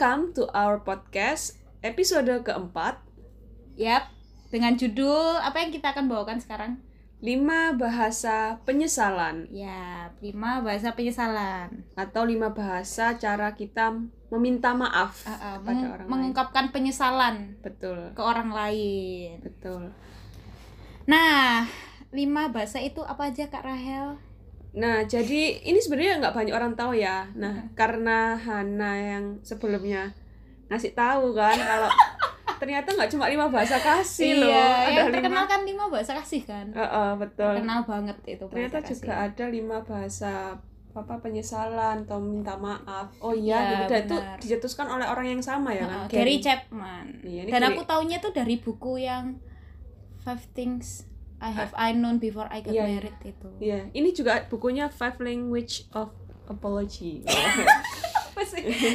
Welcome to our podcast episode keempat Yap, dengan judul apa yang kita akan bawakan sekarang? 5 bahasa penyesalan Ya, lima bahasa penyesalan. atau 5 bahasa cara kita meminta maaf Uh, uh, kepada meng- orang lain. mengungkapkan penyesalan Betul, ke orang lain. betul. Nah, lima bahasa itu apa aja Kak Rahel? Nah, jadi ini sebenarnya nggak banyak orang tahu ya. Nah, karena Hana yang sebelumnya ngasih tahu kan kalau ternyata nggak cuma lima bahasa kasih loh, iya, yang ada terkenal lima. kan lima bahasa kasih kan? Heeh, betul. Terkenal banget itu Ternyata kasih. juga ada lima bahasa apa penyesalan atau minta maaf. Oh iya, Iya, gitu. Dan itu dicetuskan oleh orang yang sama ya Uh, kan? Gary Chapman. Iya, ini Dan Gary- aku taunya tuh dari buku yang Five Things I Have I Known Before I Got Iya, iya. Married itu. Iya, ini juga bukunya Five Language of Apology.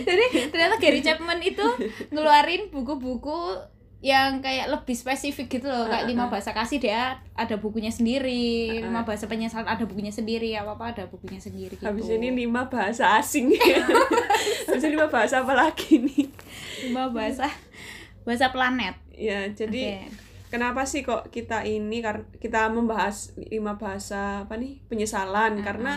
Jadi ternyata Gary Chapman itu ngeluarin buku-buku yang kayak lebih spesifik gitu loh kayak lima bahasa kasih dia ada bukunya sendiri lima bahasa penyesalan ada bukunya sendiri apa apa ada bukunya sendiri gitu Habis ini lima bahasa asing. Habis ini lima bahasa apa lagi nih? lima bahasa bahasa planet Ya, jadi kenapa sih kok kita ini karena kita membahas lima bahasa apa nih penyesalan? Karena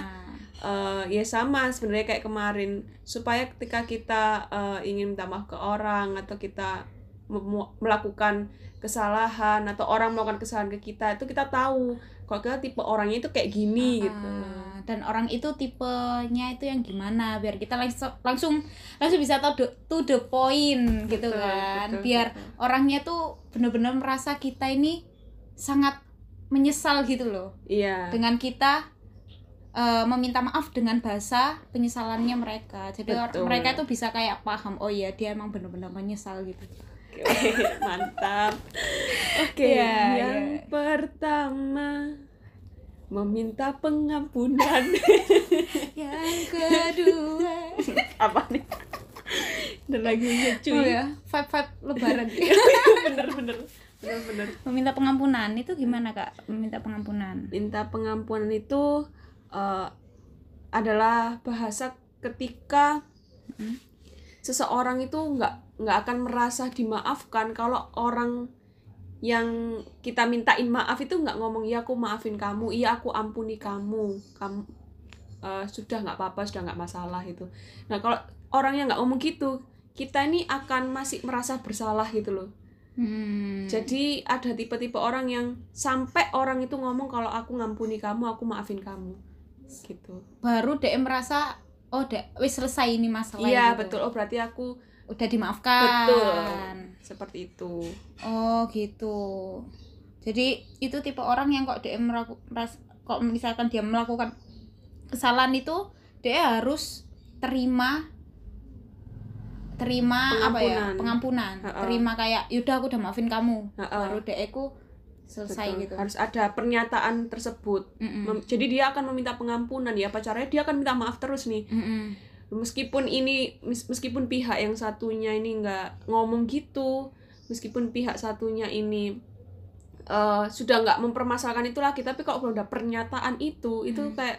Ah, eh, ya sama sebenarnya kayak kemarin. Supaya ketika kita eh, ingin minta maaf ke orang atau kita melakukan kesalahan atau orang melakukan kesalahan ke kita itu kita tahu. Kalau kita tipe orangnya itu kayak gini gitu. Ah, dan orang itu tipenya itu yang gimana biar kita langsung langsung langsung bisa tahu the- to the point gitu Betul, kan betul, biar betul. orangnya tuh bener-bener merasa kita ini sangat menyesal gitu loh iya dengan kita eh, meminta maaf dengan bahasa penyesalannya mereka jadi Betul. mereka tuh bisa kayak paham oh iya dia emang bener-bener menyesal gitu Oke, mantap. Oke, Iya, yang iya. pertama meminta pengampunan. yang kedua Apa nih? Dan lagunya cuy. oh ya vibe vibe lebaran bener bener bener bener. meminta pengampunan itu gimana kak meminta pengampunan Minta pengampunan itu eh, adalah bahasa ketika seseorang itu nggak nggak akan merasa dimaafkan kalau orang yang kita mintain maaf itu nggak ngomong iya aku maafin kamu. Iya aku ampuni kamu. Kamu eh, sudah nggak apa-apa sudah nggak masalah itu nah kalau orang yang nggak ngomong gitu kita ini akan masih merasa bersalah gitu loh. Hmm. jadi ada tipe-tipe orang yang sampai orang itu ngomong kalau aku ngampuni kamu aku maafin kamu. Gitu. Baru dia merasa oh dek wis selesai ini masalah iya gitu. betul. Oh berarti aku udah dimaafkan betul seperti itu oh gitu jadi itu tipe orang yang kok dia meraku, meras- kok misalkan dia melakukan kesalahan itu dia harus terima terima apa ya Pengampunan. pengampunan Ha-ha. terima kayak yaudah aku udah maafin kamu Ha-ha. baru dia aku selesai Betul. gitu harus ada pernyataan tersebut Mm-mm. Mem- jadi dia akan meminta pengampunan ya apa caranya dia akan minta maaf terus nih Mm-mm. Meskipun ini mes- meskipun pihak yang satunya ini nggak ngomong gitu meskipun pihak satunya ini eh, sudah nggak mempermasalahkan itu lagi tapi kalau belum ada pernyataan itu itu Hmm. kayak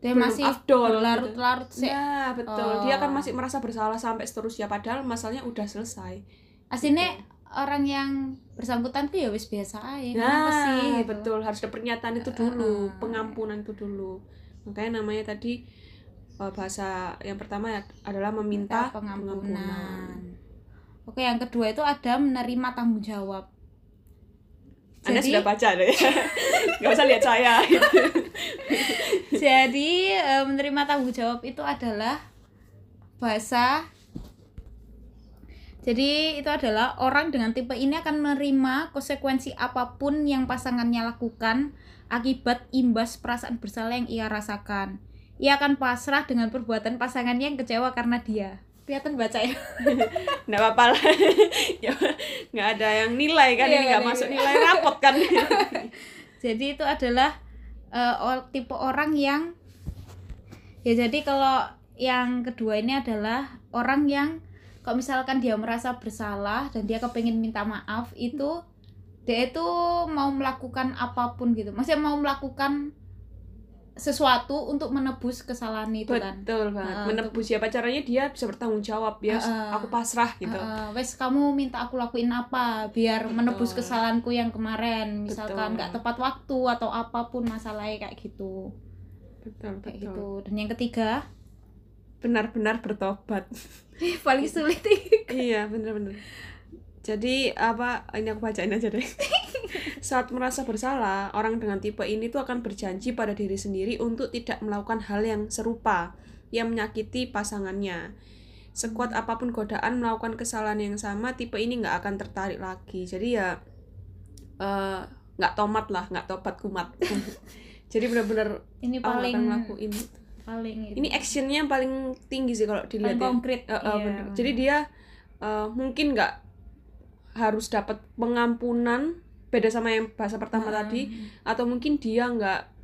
dia belum masih afdol gitu. berlarut-larut sih ya betul dia akan Oh. masih merasa bersalah sampai seterusnya padahal masalahnya udah selesai aslinya orang yang bersangkutan tuh ya wis biasa aja kenapa nah sih gitu. betul harus ada pernyataan itu dulu Uh-uh. pengampunan itu dulu makanya namanya tadi eh, bahasa yang pertama ya adalah meminta Minta pengampunan. pengampunan. Oke, yang kedua itu ada menerima tanggung jawab. Anda Jadi- sudah baca deh. Gak usah lihat saya. Jadi eh, menerima tanggung jawab itu adalah bahasa jadi itu adalah orang dengan tipe ini akan menerima konsekuensi apa pun yang pasangannya lakukan akibat imbas perasaan bersalah yang ia rasakan. Ia akan pasrah dengan perbuatan pasangannya yang kecewa karena dia. Kelihatan baca ya? Nggak apa-apa lah. ya, nggak ada yang nilai kan. Iya, Ini nggak masuk nilai rapot kan. jadi itu adalah eh, or- tipe orang yang ya jadi kalau yang kedua ini adalah orang yang kalau misalkan dia merasa bersalah dan dia kepengen minta maaf itu dia itu mau melakukan apa pun gitu maksudnya mau melakukan sesuatu untuk menebus kesalahan itu kan? Betul banget. Heeh, menebus siapa caranya dia bisa bertanggung jawab ya. Heeh. aku pasrah gitu. Heeh, wes kamu minta aku lakuin apa biar Betul. menebus kesalahanku yang kemarin? Misalkan Betul. nggak tepat waktu atau apa pun masalahnya kayak gitu. Betul kayak betul. gitu. Dan yang ketiga? Benar-benar bertobat. Paling sulit iya bener-bener jadi apa ini aku bacain aja deh saat merasa bersalah orang dengan tipe ini tuh akan berjanji pada diri sendiri untuk tidak melakukan hal yang serupa yang menyakiti pasangannya sekuat apa pun godaan melakukan kesalahan yang sama tipe ini nggak akan tertarik lagi jadi ya eh, nggak tomat lah nggak topat kumat jadi bener-bener ini paling akan ngelakuin itu. paling ini actionnya yang paling tinggi sih kalau dilihat paling ya. konkret Eh, eh, iya. bener. Jadi dia eh, mungkin nggak harus dapat pengampunan beda sama yang bahasa pertama Heeh. tadi atau mungkin dia nggak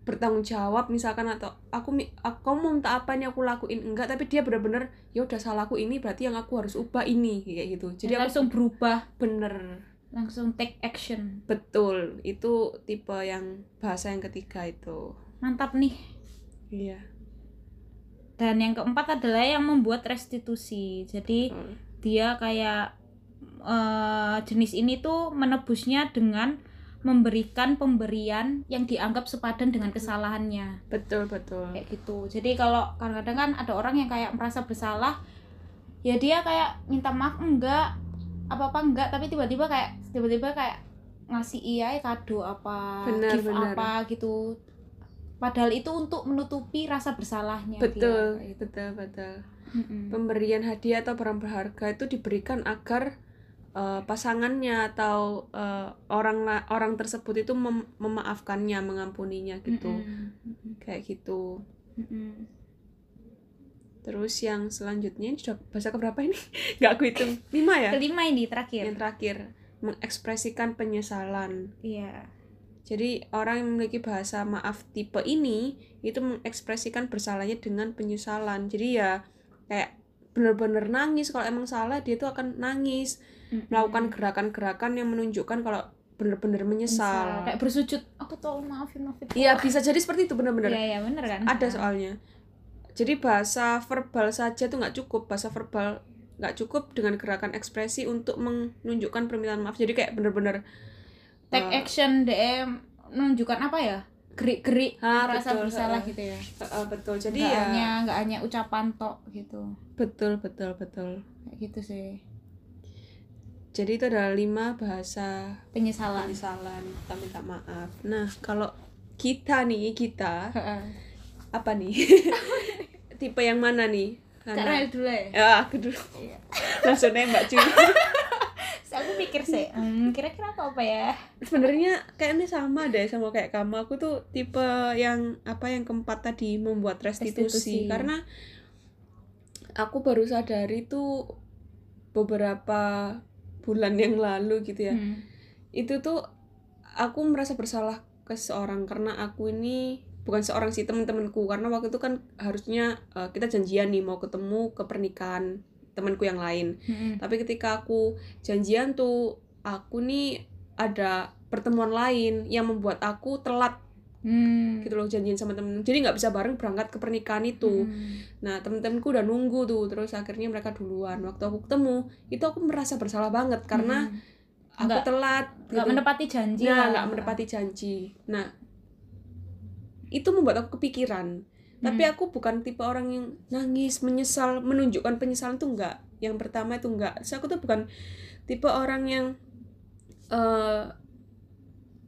bertanggung jawab misalkan atau aku aku mau minta apa nih aku lakuin? Enggak tapi dia bener-bener ya udah salahku ini berarti yang aku harus ubah ini kayak gitu. Jadi aku langsung berubah. Bener. Langsung take action. Betul. Itu tipe yang bahasa yang ketiga itu. Mantap nih. Iya. Dan yang keempat adalah yang membuat restitusi. Jadi betul. dia kayak eh, jenis ini tuh menebusnya dengan memberikan pemberian yang dianggap sepadan dengan kesalahannya betul betul kayak gitu jadi kalau kadang-kadang kan ada orang yang kayak merasa bersalah ya dia kayak minta maaf enggak apa apa enggak tapi tiba-tiba kayak tiba-tiba kayak ngasih iya kado apa Benar, gift benar. apa gitu padahal itu untuk menutupi rasa bersalahnya dia, betul gitu. betul betul Mm-mm. pemberian hadiah atau barang berharga itu diberikan agar eh, pasangannya atau eh, orang orang tersebut itu mem- memaafkannya, mengampuninya gitu. Mm-mm. Kayak gitu. Mm-mm. Terus yang selanjutnya ini sudah bahasa keberapa ini? Nggak aku hitung. Lima ya? kelima ini terakhir Yang terakhir mengekspresikan penyesalan. iya Jadi orang yang memiliki bahasa maaf tipe ini itu mengekspresikan bersalahnya dengan penyesalan. Jadi ya kayak bener-bener nangis kalau emang salah dia tuh akan nangis Mm-mm. melakukan gerakan-gerakan yang menunjukkan kalau bener-bener menyesal. kayak bersujud aku tolong maafin maafin Iya bisa jadi seperti itu bener-bener. iya iya bener kan Ada Ah. soalnya. Jadi bahasa verbal saja tuh nggak cukup. Bahasa verbal nggak cukup dengan gerakan ekspresi untuk menunjukkan permintaan maaf. Jadi kayak bener-bener take eh, action DM menunjukkan apa ya gerik-gerik Ah, betul, bersalah gitu ya eh, eh, betul. Jadi nggak ya hanya nggak hanya ucapan tok gitu betul betul betul. kayak gitu sih Jadi itu adalah lima bahasa penyesalan penyesalan kita minta maaf. Nah kalau kita nih kita apa nih? Tipe yang mana nih? karena dulu ya ya aku dulu Iya. langsung nembak cuy. Pikir sih hmm, kira-kira apa apa ya Sebenarnya kayaknya sama deh sama kayak kamu. Aku tuh tipe yang apa yang keempat tadi membuat restitusi, Restitusi. karena aku baru sadari tuh beberapa bulan yang lalu gitu ya. Hmm. itu tuh aku merasa bersalah ke seorang karena aku ini bukan seorang sih teman-temanku karena waktu itu kan harusnya eh, kita janjian nih mau ketemu ke pernikahan temanku yang lain Hmm. tapi ketika aku janjian tuh aku nih ada pertemuan lain yang membuat aku telat Hmm. gitu loh janjian sama temen jadi nggak bisa bareng berangkat ke pernikahan itu Hmm. nah temen-temenku udah nunggu tuh terus akhirnya mereka duluan waktu aku ketemu itu aku merasa bersalah banget karena Hmm. aku Nggak- telat nggak gitu. menepati janji Nah, nggak menepati janji. Nah, itu membuat aku kepikiran. Tapi Hmm. aku bukan tipe orang yang nangis, menyesal, menunjukkan penyesalan tuh enggak. Yang pertama itu enggak. Terus aku tuh bukan tipe orang yang eh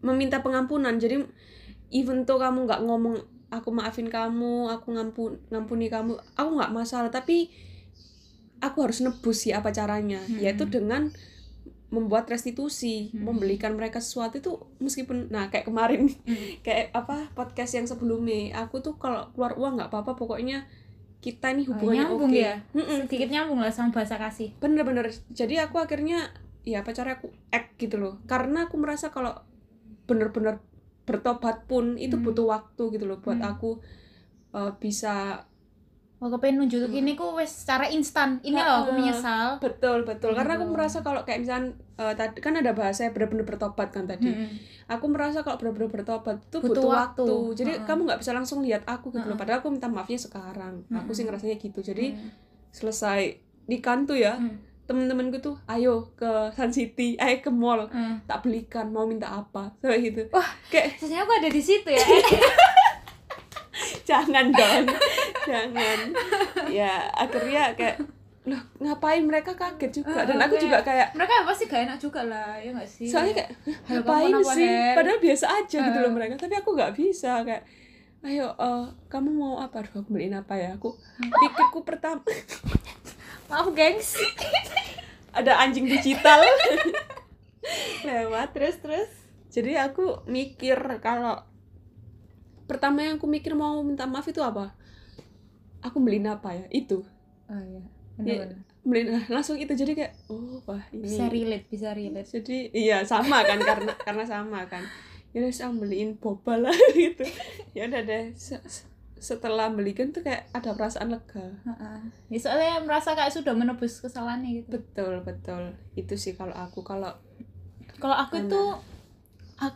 meminta pengampunan. Jadi even tuh kamu nggak ngomong aku maafin kamu, aku ngampun ngampuni kamu, aku nggak masalah. Tapi aku harus nebus sih apa caranya, Hmm. yaitu dengan membuat restitusi, Hmm. membelikan mereka sesuatu itu meskipun nah kayak kemarin Hmm. kayak apa podcast yang sebelumnya aku tuh kalau keluar uang nggak apa-apa pokoknya kita nih Oh, hubungannya nyambung oke ya? Mm-mm. sedikit nyambung lah sama bahasa kasih bener-bener jadi aku akhirnya ya apa cara aku act gitu loh karena aku merasa kalau bener-bener bertobat pun itu Hmm. butuh waktu gitu loh buat Hmm. aku uh, bisa Wah, kepengen nunjuk ini ku wes secara instan. Ini loh aku menyesal. betul betul karena aku Gitu. merasa kalau kayak misalnya eh, tadi kan ada bahasa benar-benar bertobat kan tadi Mm-mm. aku merasa kalau benar-benar bertobat itu Butuh butuh, waktu. waktu, jadi Heeh. kamu nggak bisa langsung lihat aku gitu loh Heeh. padahal aku minta maafnya sekarang aku sih ngerasanya gitu jadi Mm. selesai di kantor ya Mm. temen-temenku tuh ayo ke Sun City ayo ke mall Mm. tak belikan mau minta apa kayak gitu Wah. kayak Sebenarnya aku ada di situ ya. jangan dong. Jangan. Ya akhirnya kayak loh ngapain mereka kaget juga? Dan aku juga kayak Mereka pasti gak enak juga lah, ya gak sih? soalnya kayak ngapain sih? Padahal biasa aja gitu loh mereka. Tapi aku nggak bisa kayak ayo eh, kamu mau apa? Aduh, aku beliin apa ya? Aku pikirku pertama Maaf, gengs. ada anjing digital. Lewat terus terus. jadi aku mikir kalau pertama yang aku mikir mau minta maaf itu apa aku beliin apa ya itu Oh iya. Iya. Benar-benar. beliin ah, langsung itu jadi kayak oh wah ini Bisa relate, bisa relate. jadi iya sama kan karena karena sama kan ya udah saya beliin boba lah gitu ya udah deh Se- se- setelah belikan tuh kayak ada perasaan lega Heeh. Ya, soalnya merasa kayak sudah menebus kesalahannya gitu. betul betul itu sih kalau aku kalau Kalau aku itu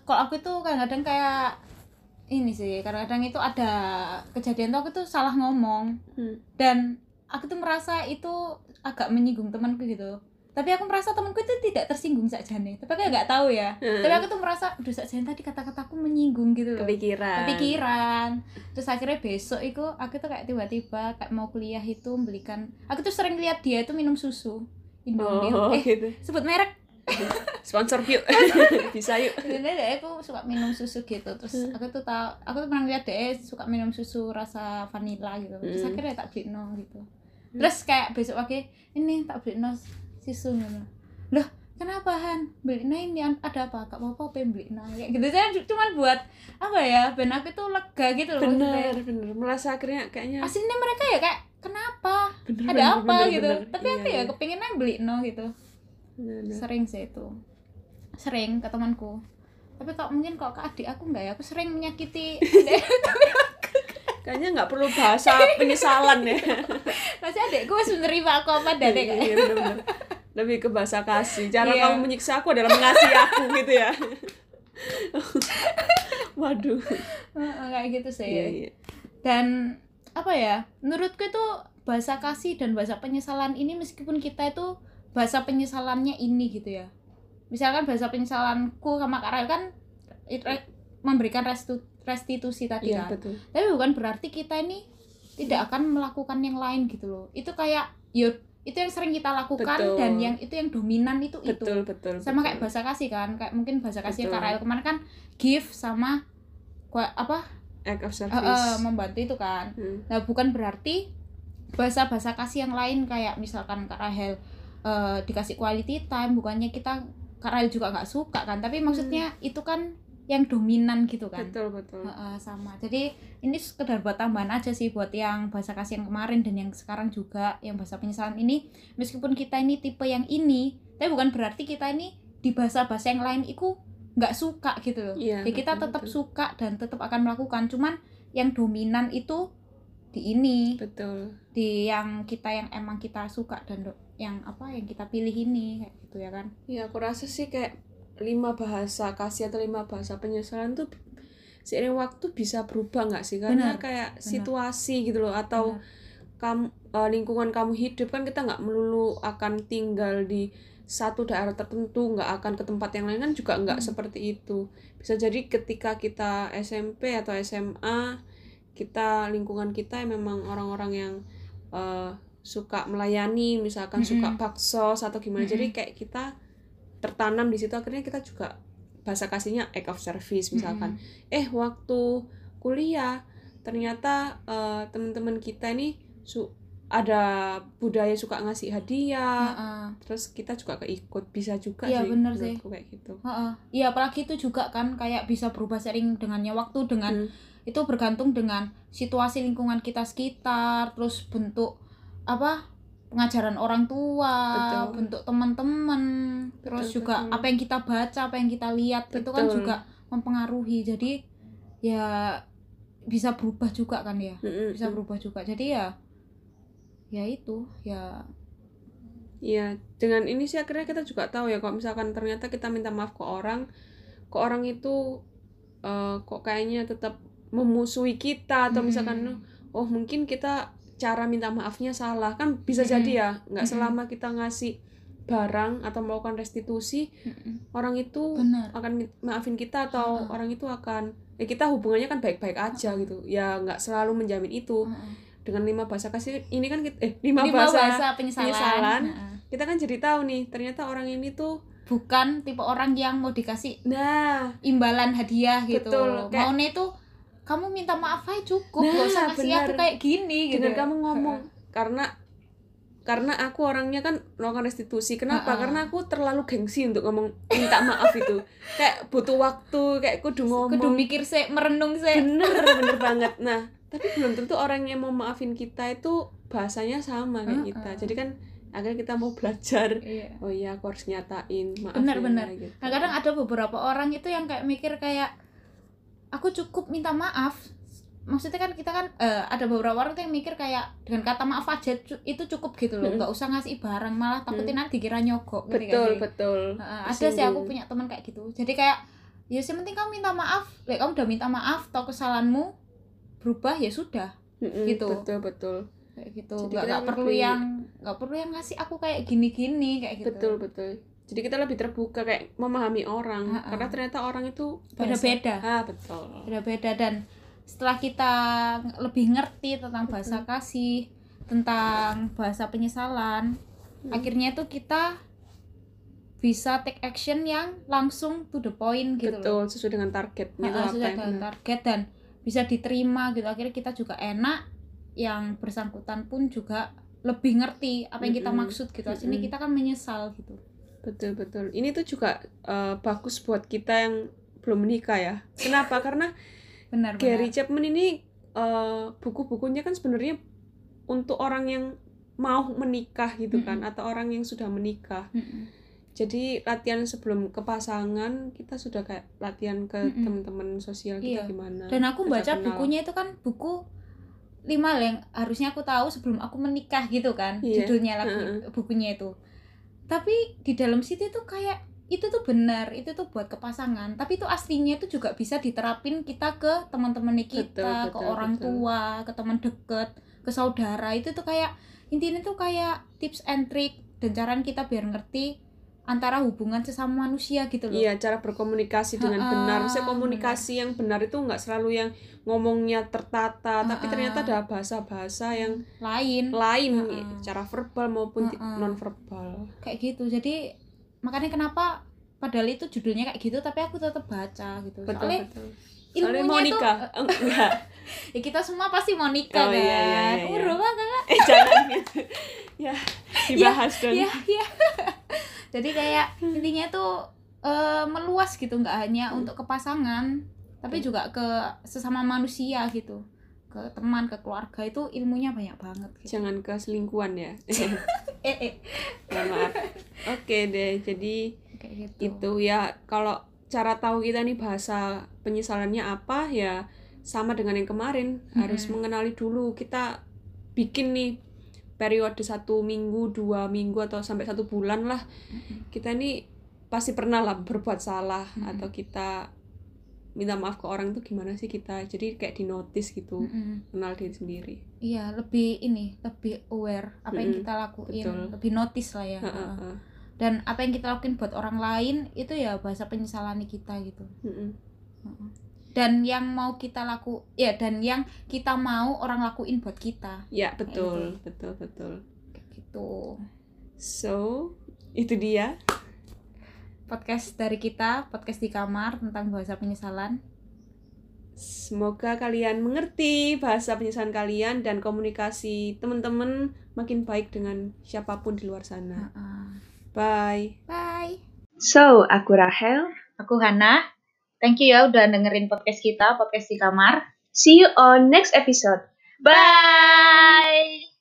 kalau aku itu kadang-kadang kayak ini sih, kadang-kadang itu ada kejadian tuh aku tuh salah ngomong hmm, dan aku tuh merasa itu agak menyinggung temanku gitu. Tapi aku merasa temanku itu tidak tersinggung sakjane. Tapi aku nggak tahu ya. Hmm. Tapi aku tuh merasa, aduh sakjane tadi kata-kataku menyinggung gitu loh. kepikiran kepikiran terus akhirnya besok itu aku tuh kayak tiba-tiba kayak mau kuliah itu belikan aku tuh sering lihat dia itu minum susu Indomie oh eh gitu sebut merek sponsor yuk. Bisa yuk. Sebenarnya aku suka minum susu gitu. Terus Hmm. aku tuh tahu aku tuh pernah lihat dia suka minum susu rasa vanilla gitu. Terus Hmm. akhirnya tak beli gitu. Terus kayak besok pagi ini tak beli susu gitu. Loh kenapa Han? Beli ini an- ada apa? Gak apa-apa pengen beli kayak gitu. Saya cuman buat apa ya ben aku tuh lega gitu loh bener bener. Merasa akhirnya kayaknya aslinya mereka ya kayak kenapa? Bener, ada bener, apa? bener, gitu. bener. tapi aku Iya, ya iya. kepinginnya beli no gitu Bener, sering sih itu. Sering ke temanku. Tapi kok mungkin kok ke adik aku enggak ya? Aku sering menyakiti kayaknya nggak perlu bahasa penyesalan ya. Masih adikku wis menerima aku apa kayak Iya, bener-bener. lebih ke bahasa kasih. Cara Iya. kamu menyiksa aku adalah mengasihi aku gitu ya. Waduh. Kayak gitu sih. Iya, iya. dan apa ya? Menurutku itu bahasa kasih dan bahasa penyesalan ini meskipun kita itu bahasa penyesalannya ini gitu ya misalkan bahasa penyesalanku sama Kak Rael kan it- re- memberikan restu, restitusi tadi iya kan betul tapi bukan berarti kita ini tidak akan melakukan yang lain gitu loh itu kayak yuk itu yang sering kita lakukan Betul. dan yang itu yang dominan itu itu betul betul sama betul. kayak bahasa kasih kan kayak mungkin bahasa kasih Betul. Kak Rael kemarin kan give sama apa act of service eh, membantu itu kan Hmm. nah bukan berarti bahasa bahasa kasih yang lain kayak misalkan Kak Rahel eh, dikasih quality time bukannya kita Rahel juga nggak suka kan tapi maksudnya itu kan yang dominan gitu kan. Betul betul. Heeh, sama. Jadi ini sekedar buat tambahan aja sih buat yang bahasa kasih yang kemarin dan yang sekarang juga yang bahasa penyesalan ini. Meskipun kita ini tipe yang ini tapi bukan berarti kita ini di bahasa-bahasa yang lain itu nggak suka gitu loh. Iya, ya kita betul, tetap betul. suka dan tetap akan melakukan. Cuman yang dominan itu di ini betul di yang kita yang emang kita suka dan do- yang apa yang kita pilih ini kayak gitu ya kan Iya, aku rasa sih kayak lima bahasa kasih atau lima bahasa penyesalan tuh seiring waktu bisa berubah nggak sih? Karena Benar, kayak benar. situasi gitu loh atau kamu eh, lingkungan kamu hidup kan kita nggak melulu akan tinggal di satu daerah tertentu nggak akan ke tempat yang lain kan juga nggak Hmm. seperti itu bisa jadi ketika kita SMP atau SMA kita lingkungan kita memang orang-orang yang eh, suka melayani misalkan suka Mm-mm. bakso atau gimana jadi Mm-mm. kayak kita tertanam di situ akhirnya kita juga bahasa kasihnya act of service misalkan eh waktu kuliah ternyata eh, teman-teman kita ini su ada budaya suka ngasih hadiah Heeh. terus kita juga keikut bisa juga Iya, sih bener sih. kayak gitu Heeh. Iya, apalagi itu juga kan kayak bisa berubah sering dengannya waktu dengan Hmm. Itu bergantung dengan situasi lingkungan kita sekitar, terus bentuk apa pengajaran orang tua, Betul. bentuk teman-teman, terus Betul, juga betul. apa yang kita baca, apa yang kita lihat itu kan Betul. juga mempengaruhi. Jadi ya bisa berubah juga kan ya, bisa berubah juga. Jadi ya ya itu ya Iya, dengan ini sih akhirnya kita juga tahu ya kalau misalkan ternyata kita minta maaf ke orang, ke orang itu eh, kok kayaknya tetap memusuhi kita atau Mm-mm. misalkan oh mungkin kita cara minta maafnya salah kan bisa Mm-mm. jadi ya nggak Mm-mm. selama kita ngasih barang atau melakukan restitusi orang itu benar akan maafin kita atau Ha-ha. orang itu akan ya kita hubungannya kan baik-baik aja gitu ya nggak selalu menjamin itu dengan lima bahasa kasih ini kan kita, eh lima, lima bahasa, bahasa penyesalan, penyesalan. Heeh. kita kan jadi tahu nih ternyata orang ini tuh bukan tipe orang yang mau dikasih nah imbalan hadiah gitu Betul, kayak- maunya itu kamu minta maaf aja cukup Nah, gak usah ngasih aku kayak gini gitu dengan kamu ngomong. Karena karena aku orangnya kan melakukan restitusi. Kenapa? Ha-ha. karena aku terlalu gengsi untuk ngomong minta maaf itu. Kayak butuh waktu kayak kudu ngomong. kudu mikir sih merenung sih bener bener banget. Nah tapi belum tentu orang yang mau maafin kita itu bahasanya sama kayak Ha-ha. kita jadi kan akhirnya kita mau belajar. Iya. Oh iya aku harus nyatain maaf Bener, ya, bener. gitu. nah kadang ada beberapa orang itu yang kayak mikir kayak aku cukup minta maaf. Maksudnya kan kita kan eh, ada beberapa orang tuh yang mikir kayak dengan kata maaf aja itu cukup gitu loh. Mm-mm. nggak usah ngasih barang malah takutnya nanti dikira nyogok betul sih? betul. Heeh, ada sih aku punya teman kayak gitu. Jadi kayak ya yang penting kamu minta maaf. Like, kamu udah minta maaf tau kesalahanmu berubah ya sudah. Mm-mm, gitu. betul betul. Kayak gitu. Nggak perlu yang nggak perlu yang ngasih aku kayak gini-gini kayak gitu. Betul betul jadi kita lebih terbuka kayak memahami orang Ha-ha. karena ternyata orang itu beda-beda ah betul. Beda-beda dan setelah kita lebih ngerti tentang bahasa kasih tentang bahasa penyesalan Hmm. akhirnya tuh kita bisa take action yang langsung to the point gitu betul loh sesuai dengan apa sudah yang dengan target dan bisa diterima gitu. Akhirnya kita juga enak yang bersangkutan pun juga lebih ngerti apa yang kita Mm-mm. maksud gitu. Aslinya Mm-mm. kita kan menyesal gitu betul betul ini tuh juga eh, bagus buat kita yang belum menikah ya kenapa karena benar Gary benar Chapman ini eh, buku-bukunya kan sebenarnya untuk orang yang mau menikah gitu kan Mm-mm. atau orang yang sudah menikah Mm-mm. jadi latihan sebelum ke pasangan kita sudah kayak latihan ke Mm-mm. teman-teman sosial kita Iya. gimana dan aku baca kenal. bukunya itu kan buku lima yang harusnya aku tahu sebelum aku menikah gitu kan Iya. judulnya lagu Heeh. bukunya itu tapi di dalam situ tuh kayak itu tuh benar itu tuh buat ke pasangan tapi itu aslinya itu juga bisa diterapin kita ke teman-teman kita Betul, ke betul, orang betul. tua ke teman deket ke saudara itu tuh kayak intinya tuh kayak tips and trick dan cara kita biar ngerti antara hubungan sesama manusia gitu loh Iya, cara berkomunikasi dengan Ha-ha, benar. Maksudnya komunikasi yang benar itu nggak selalu yang ngomongnya tertata, tapi Ha-ha. ternyata ada bahasa-bahasa yang lain lain, Ha-ha. cara verbal maupun non verbal. kayak gitu jadi makanya kenapa padahal itu judulnya kayak gitu tapi aku tetap baca gitu Betul soalnya betul. Soalnya ilmunya mau tuh Oh, enggak? ya kita semua pasti mau nikah Oh, kan iya, iya, iya. Udah, Kak. eh jangan gitu. Ya, dibahas dong. Iya, iya. Jadi kayak intinya tuh eh, meluas gitu, nggak hanya Hmm. untuk ke pasangan, tapi juga ke sesama manusia gitu, ke teman, ke keluarga itu ilmunya banyak banget. Gitu. Jangan ke selingkuhan ya. Eh, eh, Mohon maaf. Oke deh, jadi kayak gitu. itu ya kalau cara tahu kita nih bahasa penyesalannya apa ya sama dengan yang kemarin harus Mm-mm. mengenali dulu kita bikin nih periode satu minggu dua minggu atau sampai satu bulan lah Mm-mm. kita ini pasti pernah lah berbuat salah Mm-mm. atau kita minta maaf ke orang itu gimana sih kita jadi kayak di notice gitu Mm-mm. kenal diri sendiri Iya, lebih ini, lebih aware apa yang Mm-mm, kita lakuin, betul. lebih notice lah ya. Dan apa yang kita lakuin buat orang lain itu ya bahasa penyesalan kita gitu. Mm-mm. Heeh. Dan yang mau kita laku, ya dan yang kita mau orang lakuin buat kita, ya betul betul betul kayak gitu. so itu dia Podcast dari kita, podcast di kamar tentang bahasa penyesalan. Semoga kalian mengerti bahasa penyesalan kalian dan komunikasi teman-teman makin baik dengan siapa pun di luar sana. Heeh. Bye. Bye. So, aku Rahel. Aku Hana. Thank you ya udah dengerin podcast kita, podcast di kamar. See you on next episode. Bye.